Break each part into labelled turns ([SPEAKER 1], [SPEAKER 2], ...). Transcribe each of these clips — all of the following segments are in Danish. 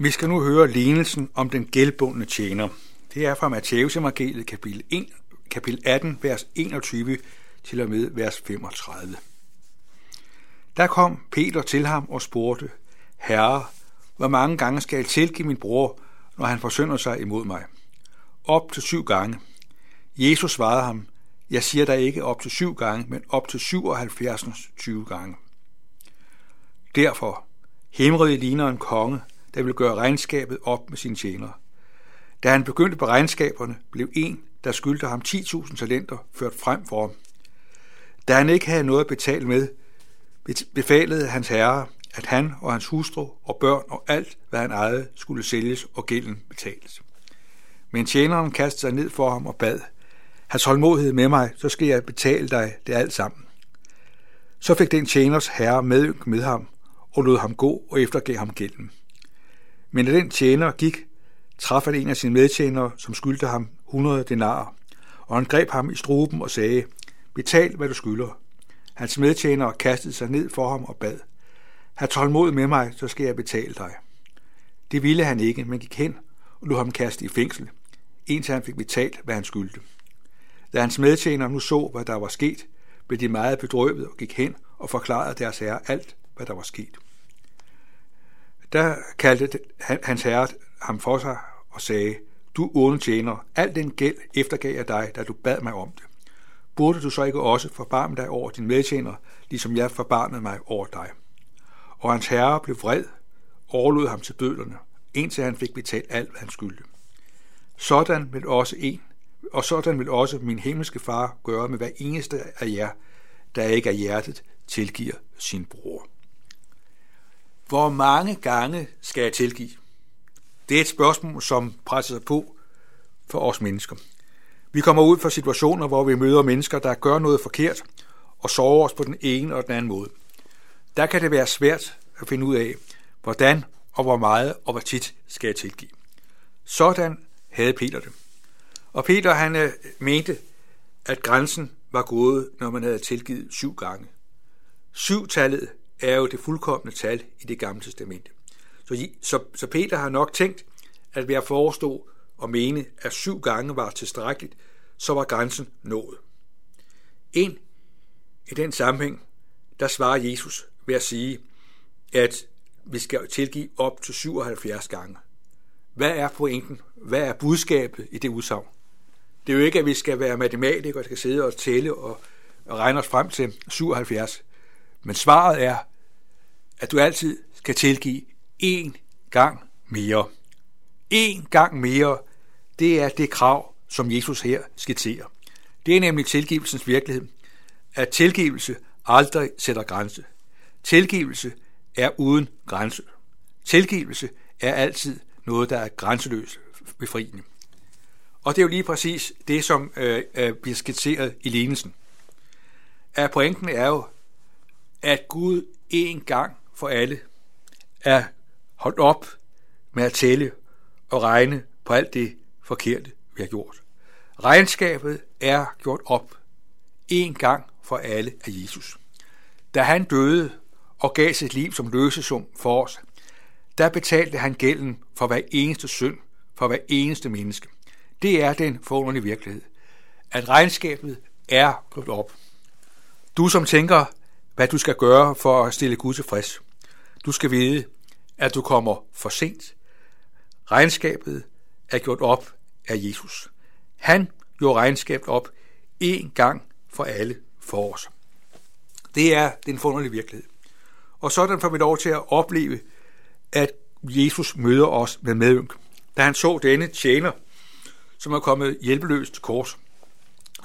[SPEAKER 1] Vi skal nu høre lignelsen om den gældbundne tjener. Det er fra Matteus evangeliet kapitel, 1, kapitel 18, vers 21 til og med vers 35. Der kom Peter til ham og spurgte, Herre, hvor mange gange skal jeg tilgive min bror, når han forsynder sig imod mig? Op til syv gange. Jesus svarede ham, jeg siger der ikke op til syv gange, men op til 77 20 gange. Derfor, himrede ligner en konge, der ville gøre regnskabet op med sine tjenere. Da han begyndte på regnskaberne, blev en, der skyldte ham 10.000 talenter, ført frem for ham. Da han ikke havde noget at betale med, befalede hans herre, at han og hans hustru og børn og alt, hvad han ejede, skulle sælges og gælden betales. Men tjeneren kastede sig ned for ham og bad, Hans holdmodighed med mig, så skal jeg betale dig det alt sammen. Så fik den tjeners herre medynk med ham, og lod ham gå og eftergav ham gælden. Men da den tjener gik, traf han en af sine medtjenere, som skyldte ham 100 denarer, og han greb ham i struben og sagde, betal hvad du skylder. Hans medtjenere kastede sig ned for ham og bad, have tålmod med mig, så skal jeg betale dig. Det ville han ikke, men gik hen og lod ham kaste i fængsel, indtil han fik betalt, hvad han skyldte. Da hans medtjenere nu så, hvad der var sket, blev de meget bedrøvet og gik hen og forklarede deres herre alt, hvad der var sket. Der kaldte hans herre ham for sig og sagde, du onde tjener, al den gæld eftergav jeg dig, da du bad mig om det. Burde du så ikke også forbarme dig over din medtjener, ligesom jeg forbarmede mig over dig? Og hans herre blev vred, overlod ham til bødlerne, indtil han fik betalt alt, hvad han skyldte. Sådan vil også en, og sådan vil også min himmelske far gøre med hver eneste af jer, der ikke af hjertet tilgiver sin bror. Hvor mange gange skal jeg tilgive? Det er et spørgsmål, som presser sig på for os mennesker. Vi kommer ud fra situationer, hvor vi møder mennesker, der gør noget forkert og sover os på den ene og den anden måde. Der kan det være svært at finde ud af, hvordan og hvor meget og hvor tit skal jeg tilgive. Sådan havde Peter det. Og Peter han øh, mente, at grænsen var gået, når man havde tilgivet syv gange. Syv-tallet er jo det fuldkommende tal i det gamle testamente. Så, så, så Peter har nok tænkt, at ved at forestå og mene, at syv gange var tilstrækkeligt, så var grænsen nået. En i den sammenhæng, der svarer Jesus ved at sige, at vi skal tilgive op til 77 gange. Hvad er pointen? Hvad er budskabet i det udsagn? Det er jo ikke, at vi skal være matematikere, og skal sidde og tælle og, og regne os frem til 77. Men svaret er, at du altid skal tilgive én gang mere. En gang mere, det er det krav, som Jesus her skitserer. Det er nemlig tilgivelsens virkelighed, at tilgivelse aldrig sætter grænse. Tilgivelse er uden grænse. Tilgivelse er altid noget, der er grænseløst befriende. Og det er jo lige præcis det, som øh, øh, bliver skitseret i lignelsen. At pointen er jo, at Gud en gang for alle er holdt op med at tælle og regne på alt det forkerte, vi har gjort. Regnskabet er gjort op en gang for alle af Jesus. Da han døde og gav sit liv som løsesum for os, der betalte han gælden for hver eneste synd, for hver eneste menneske. Det er den forunderlige virkelighed, at regnskabet er gjort op. Du som tænker, hvad du skal gøre for at stille Gud tilfreds, du skal vide, at du kommer for sent. Regnskabet er gjort op af Jesus. Han gjorde regnskabet op én gang for alle for os. Det er den forunderlige virkelighed. Og sådan får vi lov til at opleve, at Jesus møder os med medynk. Da han så denne tjener, som er kommet hjælpeløst til kors,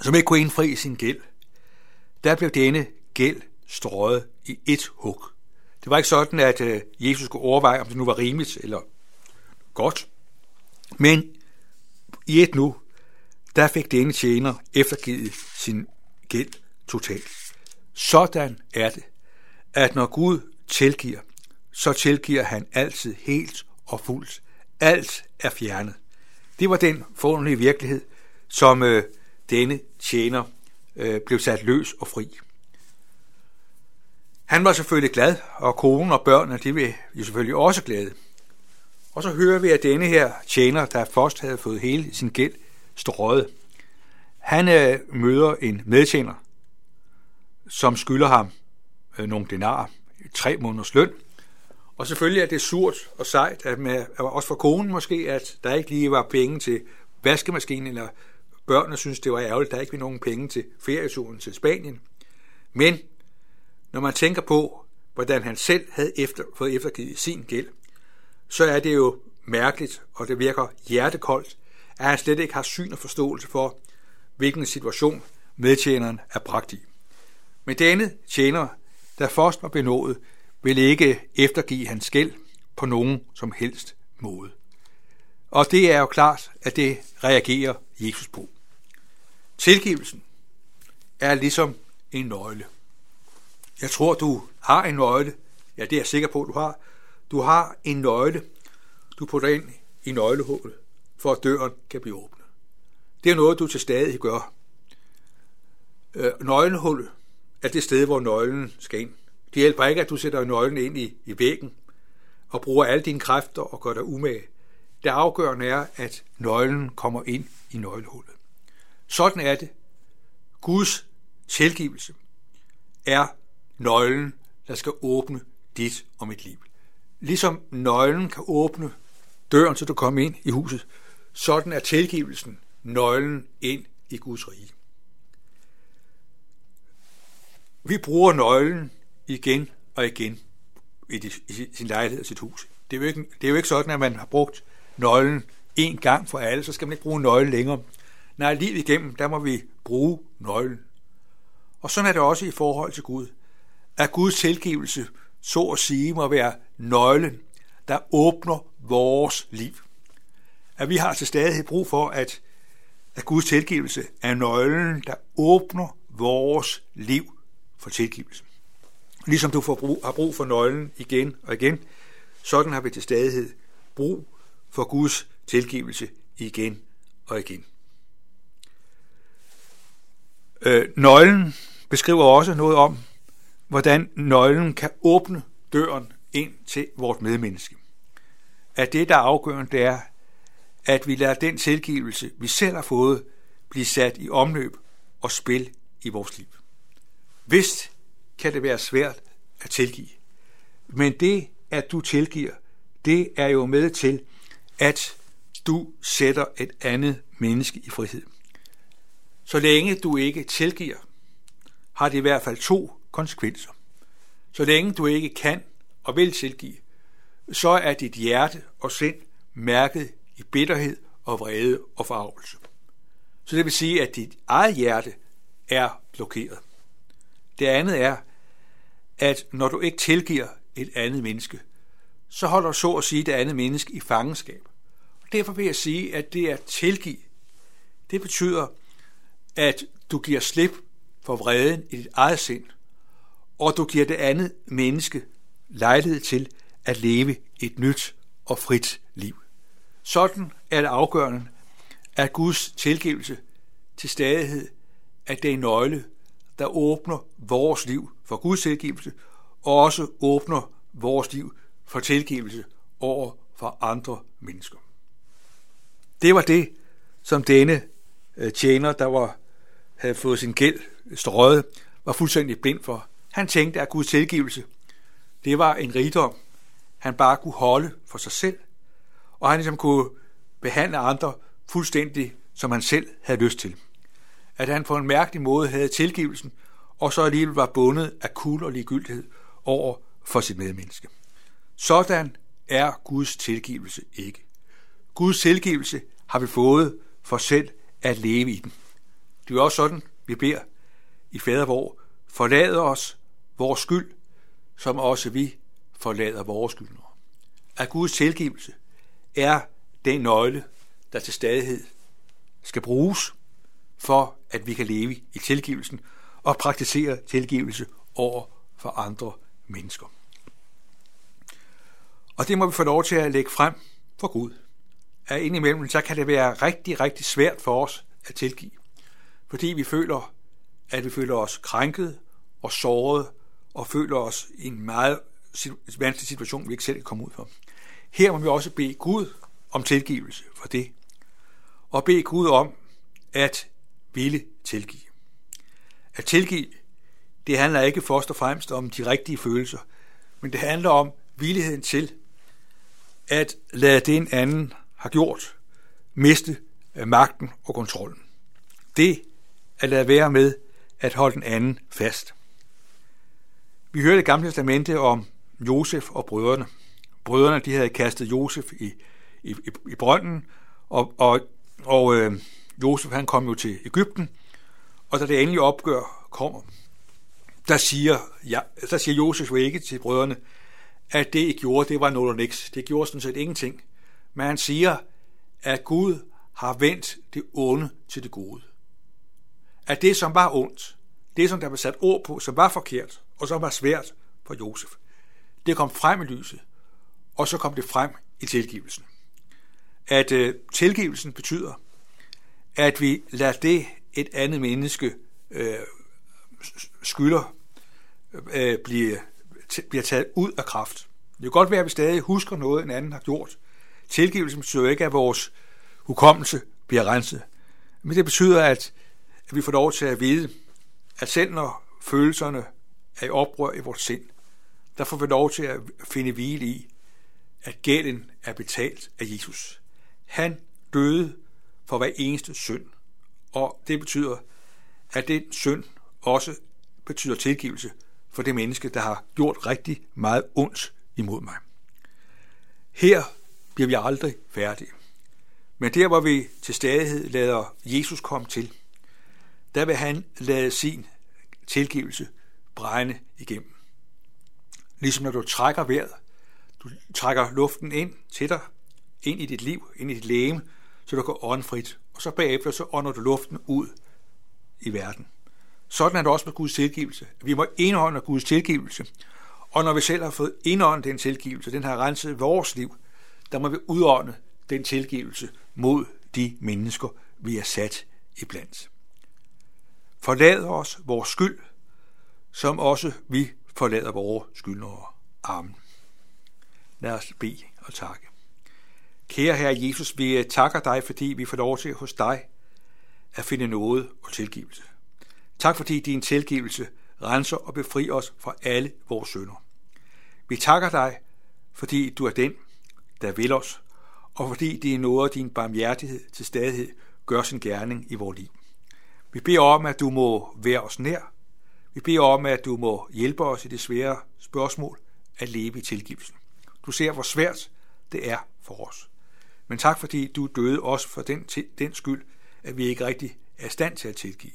[SPEAKER 1] som ikke kunne indfri sin gæld, der blev denne gæld strøget i et hug. Det var ikke sådan, at øh, Jesus skulle overveje, om det nu var rimeligt eller godt. Men i et nu, der fik denne tjener eftergivet sin gæld totalt. Sådan er det, at når Gud tilgiver, så tilgiver han altid helt og fuldt. Alt er fjernet. Det var den forunderlige virkelighed, som øh, denne tjener øh, blev sat løs og fri. Han var selvfølgelig glad, og konen og børnene, de var jo selvfølgelig også glade. Og så hører vi, at denne her tjener, der først havde fået hele sin gæld strøget, han øh, møder en medtjener, som skylder ham øh, nogle denarer, tre måneders løn. Og selvfølgelig er det surt og sejt, at med, også for konen måske, at der ikke lige var penge til vaskemaskinen, eller børnene synes, det var ærgerligt, at der ikke var nogen penge til ferieturen til Spanien. Men når man tænker på, hvordan han selv havde efter, fået eftergivet sin gæld, så er det jo mærkeligt, og det virker hjertekoldt, at han slet ikke har syn og forståelse for, hvilken situation medtjeneren er bragt i. Men denne tjener, der først var benået, vil ikke eftergive hans gæld på nogen som helst måde. Og det er jo klart, at det reagerer Jesus på. Tilgivelsen er ligesom en nøgle. Jeg tror, du har en nøgle. Ja, det er jeg sikker på, du har. Du har en nøgle, du putter ind i nøglehullet, for at døren kan blive åbnet. Det er noget, du til stadig gør. Øh, nøglehullet er det sted, hvor nøglen skal ind. Det hjælper ikke, at du sætter nøglen ind i, i væggen og bruger alle dine kræfter og gør dig umage. Det afgørende er, at nøglen kommer ind i nøglehullet. Sådan er det. Guds tilgivelse er nøglen, der skal åbne dit og mit liv. Ligesom nøglen kan åbne døren, så du kommer ind i huset, sådan er tilgivelsen nøglen ind i Guds rige. Vi bruger nøglen igen og igen i, sin lejlighed og sit hus. Det er, jo ikke, det er jo ikke sådan, at man har brugt nøglen en gang for alle, så skal man ikke bruge nøglen længere. Nej, livet igennem, der må vi bruge nøglen. Og sådan er det også i forhold til Gud. At Guds tilgivelse, så at sige, må være nøglen, der åbner vores liv. At vi har til stadighed brug for, at, at Guds tilgivelse er nøglen, der åbner vores liv for tilgivelse. Ligesom du får brug, har brug for nøglen igen og igen, sådan har vi til stadighed brug for Guds tilgivelse igen og igen. Øh, nøglen beskriver også noget om, hvordan nøglen kan åbne døren ind til vores medmenneske. At det, der er afgørende, det er, at vi lader den tilgivelse, vi selv har fået, blive sat i omløb og spil i vores liv. Vist kan det være svært at tilgive, men det, at du tilgiver, det er jo med til, at du sætter et andet menneske i frihed. Så længe du ikke tilgiver, har det i hvert fald to konsekvenser. Så længe du ikke kan og vil tilgive, så er dit hjerte og sind mærket i bitterhed og vrede og forarvelse. Så det vil sige, at dit eget hjerte er blokeret. Det andet er, at når du ikke tilgiver et andet menneske, så holder du så at sige det andet menneske i fangenskab. Og derfor vil jeg sige, at det at tilgive, det betyder, at du giver slip for vreden i dit eget sind, og du giver det andet menneske lejlighed til at leve et nyt og frit liv. Sådan er det afgørende, at Guds tilgivelse til stadighed er den nøgle, der åbner vores liv for Guds tilgivelse, og også åbner vores liv for tilgivelse over for andre mennesker. Det var det, som denne øh, tjener, der var, havde fået sin gæld strøget, var fuldstændig blind for. Han tænkte, at Guds tilgivelse, det var en rigdom, han bare kunne holde for sig selv, og han ligesom kunne behandle andre fuldstændig, som han selv havde lyst til. At han på en mærkelig måde havde tilgivelsen, og så alligevel var bundet af kul og ligegyldighed over for sit medmenneske. Sådan er Guds tilgivelse ikke. Guds tilgivelse har vi fået for selv at leve i den. Det er også sådan, vi beder i fader vor, forlad os vores skyld, som også vi forlader vores skyldnere. At Guds tilgivelse er den nøgle, der til stadighed skal bruges for, at vi kan leve i tilgivelsen og praktisere tilgivelse over for andre mennesker. Og det må vi få lov til at lægge frem for Gud. At indimellem, så kan det være rigtig, rigtig svært for os at tilgive. Fordi vi føler, at vi føler os krænket og såret og føler os i en meget vanskelig situation, vi ikke selv kan komme ud for. Her må vi også bede Gud om tilgivelse for det, og bede Gud om at ville tilgive. At tilgive, det handler ikke først og fremmest om de rigtige følelser, men det handler om villigheden til at lade det en anden har gjort miste øh, magten og kontrollen. Det at lade være med at holde den anden fast. Vi hører det gamle testamente om Josef og brødrene. Brødrene de havde kastet Josef i, i, i brønden, og, og, og øh, Josef han kom jo til Ægypten, og da det endelige opgør kommer, der siger, ja, der siger Josef jo ikke til brødrene, at det, I gjorde, det var noget og niks. Det gjorde sådan set ingenting. Men han siger, at Gud har vendt det onde til det gode. At det, som var ondt, det, som der var sat ord på, som var forkert, og som var svært for Josef, det kom frem i lyset, og så kom det frem i tilgivelsen. At øh, tilgivelsen betyder, at vi lader det, et andet menneske øh, skylder, øh, blive, bliver taget ud af kraft. Det kan godt være, at vi stadig husker noget, en anden har gjort. Tilgivelsen betyder ikke, at vores hukommelse bliver renset. Men det betyder, at, at vi får lov til at vide, at selv når følelserne er i oprør i vores sind, der får vi lov til at finde hvile i, at gælden er betalt af Jesus. Han døde for hver eneste synd, og det betyder, at den synd også betyder tilgivelse for det menneske, der har gjort rigtig meget ondt imod mig. Her bliver vi aldrig færdige. Men der, hvor vi til stadighed lader Jesus komme til, der vil han lade sin tilgivelse brænde igennem. Ligesom når du trækker vejret, du trækker luften ind til dig, ind i dit liv, ind i dit læge, så du kan åndfrit, og så bagefter så ånder du luften ud i verden. Sådan er det også med Guds tilgivelse. Vi må indånde Guds tilgivelse, og når vi selv har fået indåndet den tilgivelse, den har renset vores liv, der må vi udånde den tilgivelse mod de mennesker, vi er sat iblandt. Forlad os vores skyld, som også vi forlader vores skyldnere. Amen. Lad os bede og takke. Kære Herre Jesus, vi takker dig, fordi vi får lov til hos dig at finde noget og tilgivelse. Tak fordi din tilgivelse renser og befrier os fra alle vores synder. Vi takker dig, fordi du er den, der vil os, og fordi det er noget af din barmhjertighed til stadighed gør sin gerning i vores liv. Vi beder om, at du må være os nær. Vi beder om, at du må hjælpe os i det svære spørgsmål at leve i tilgivelsen. Du ser, hvor svært det er for os. Men tak, fordi du døde os for den, den skyld, at vi ikke rigtig er i stand til at tilgive.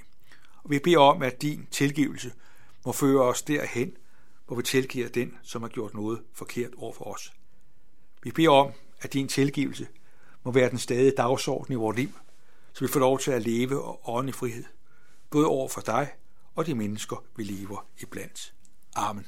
[SPEAKER 1] Og vi beder om, at din tilgivelse må føre os derhen, hvor vi tilgiver den, som har gjort noget forkert over for os. Vi beder om, at din tilgivelse må være den stadige dagsorden i vores liv, så vi får lov til at leve og ånde i frihed, både over for dig og de mennesker, vi lever iblandt. Amen.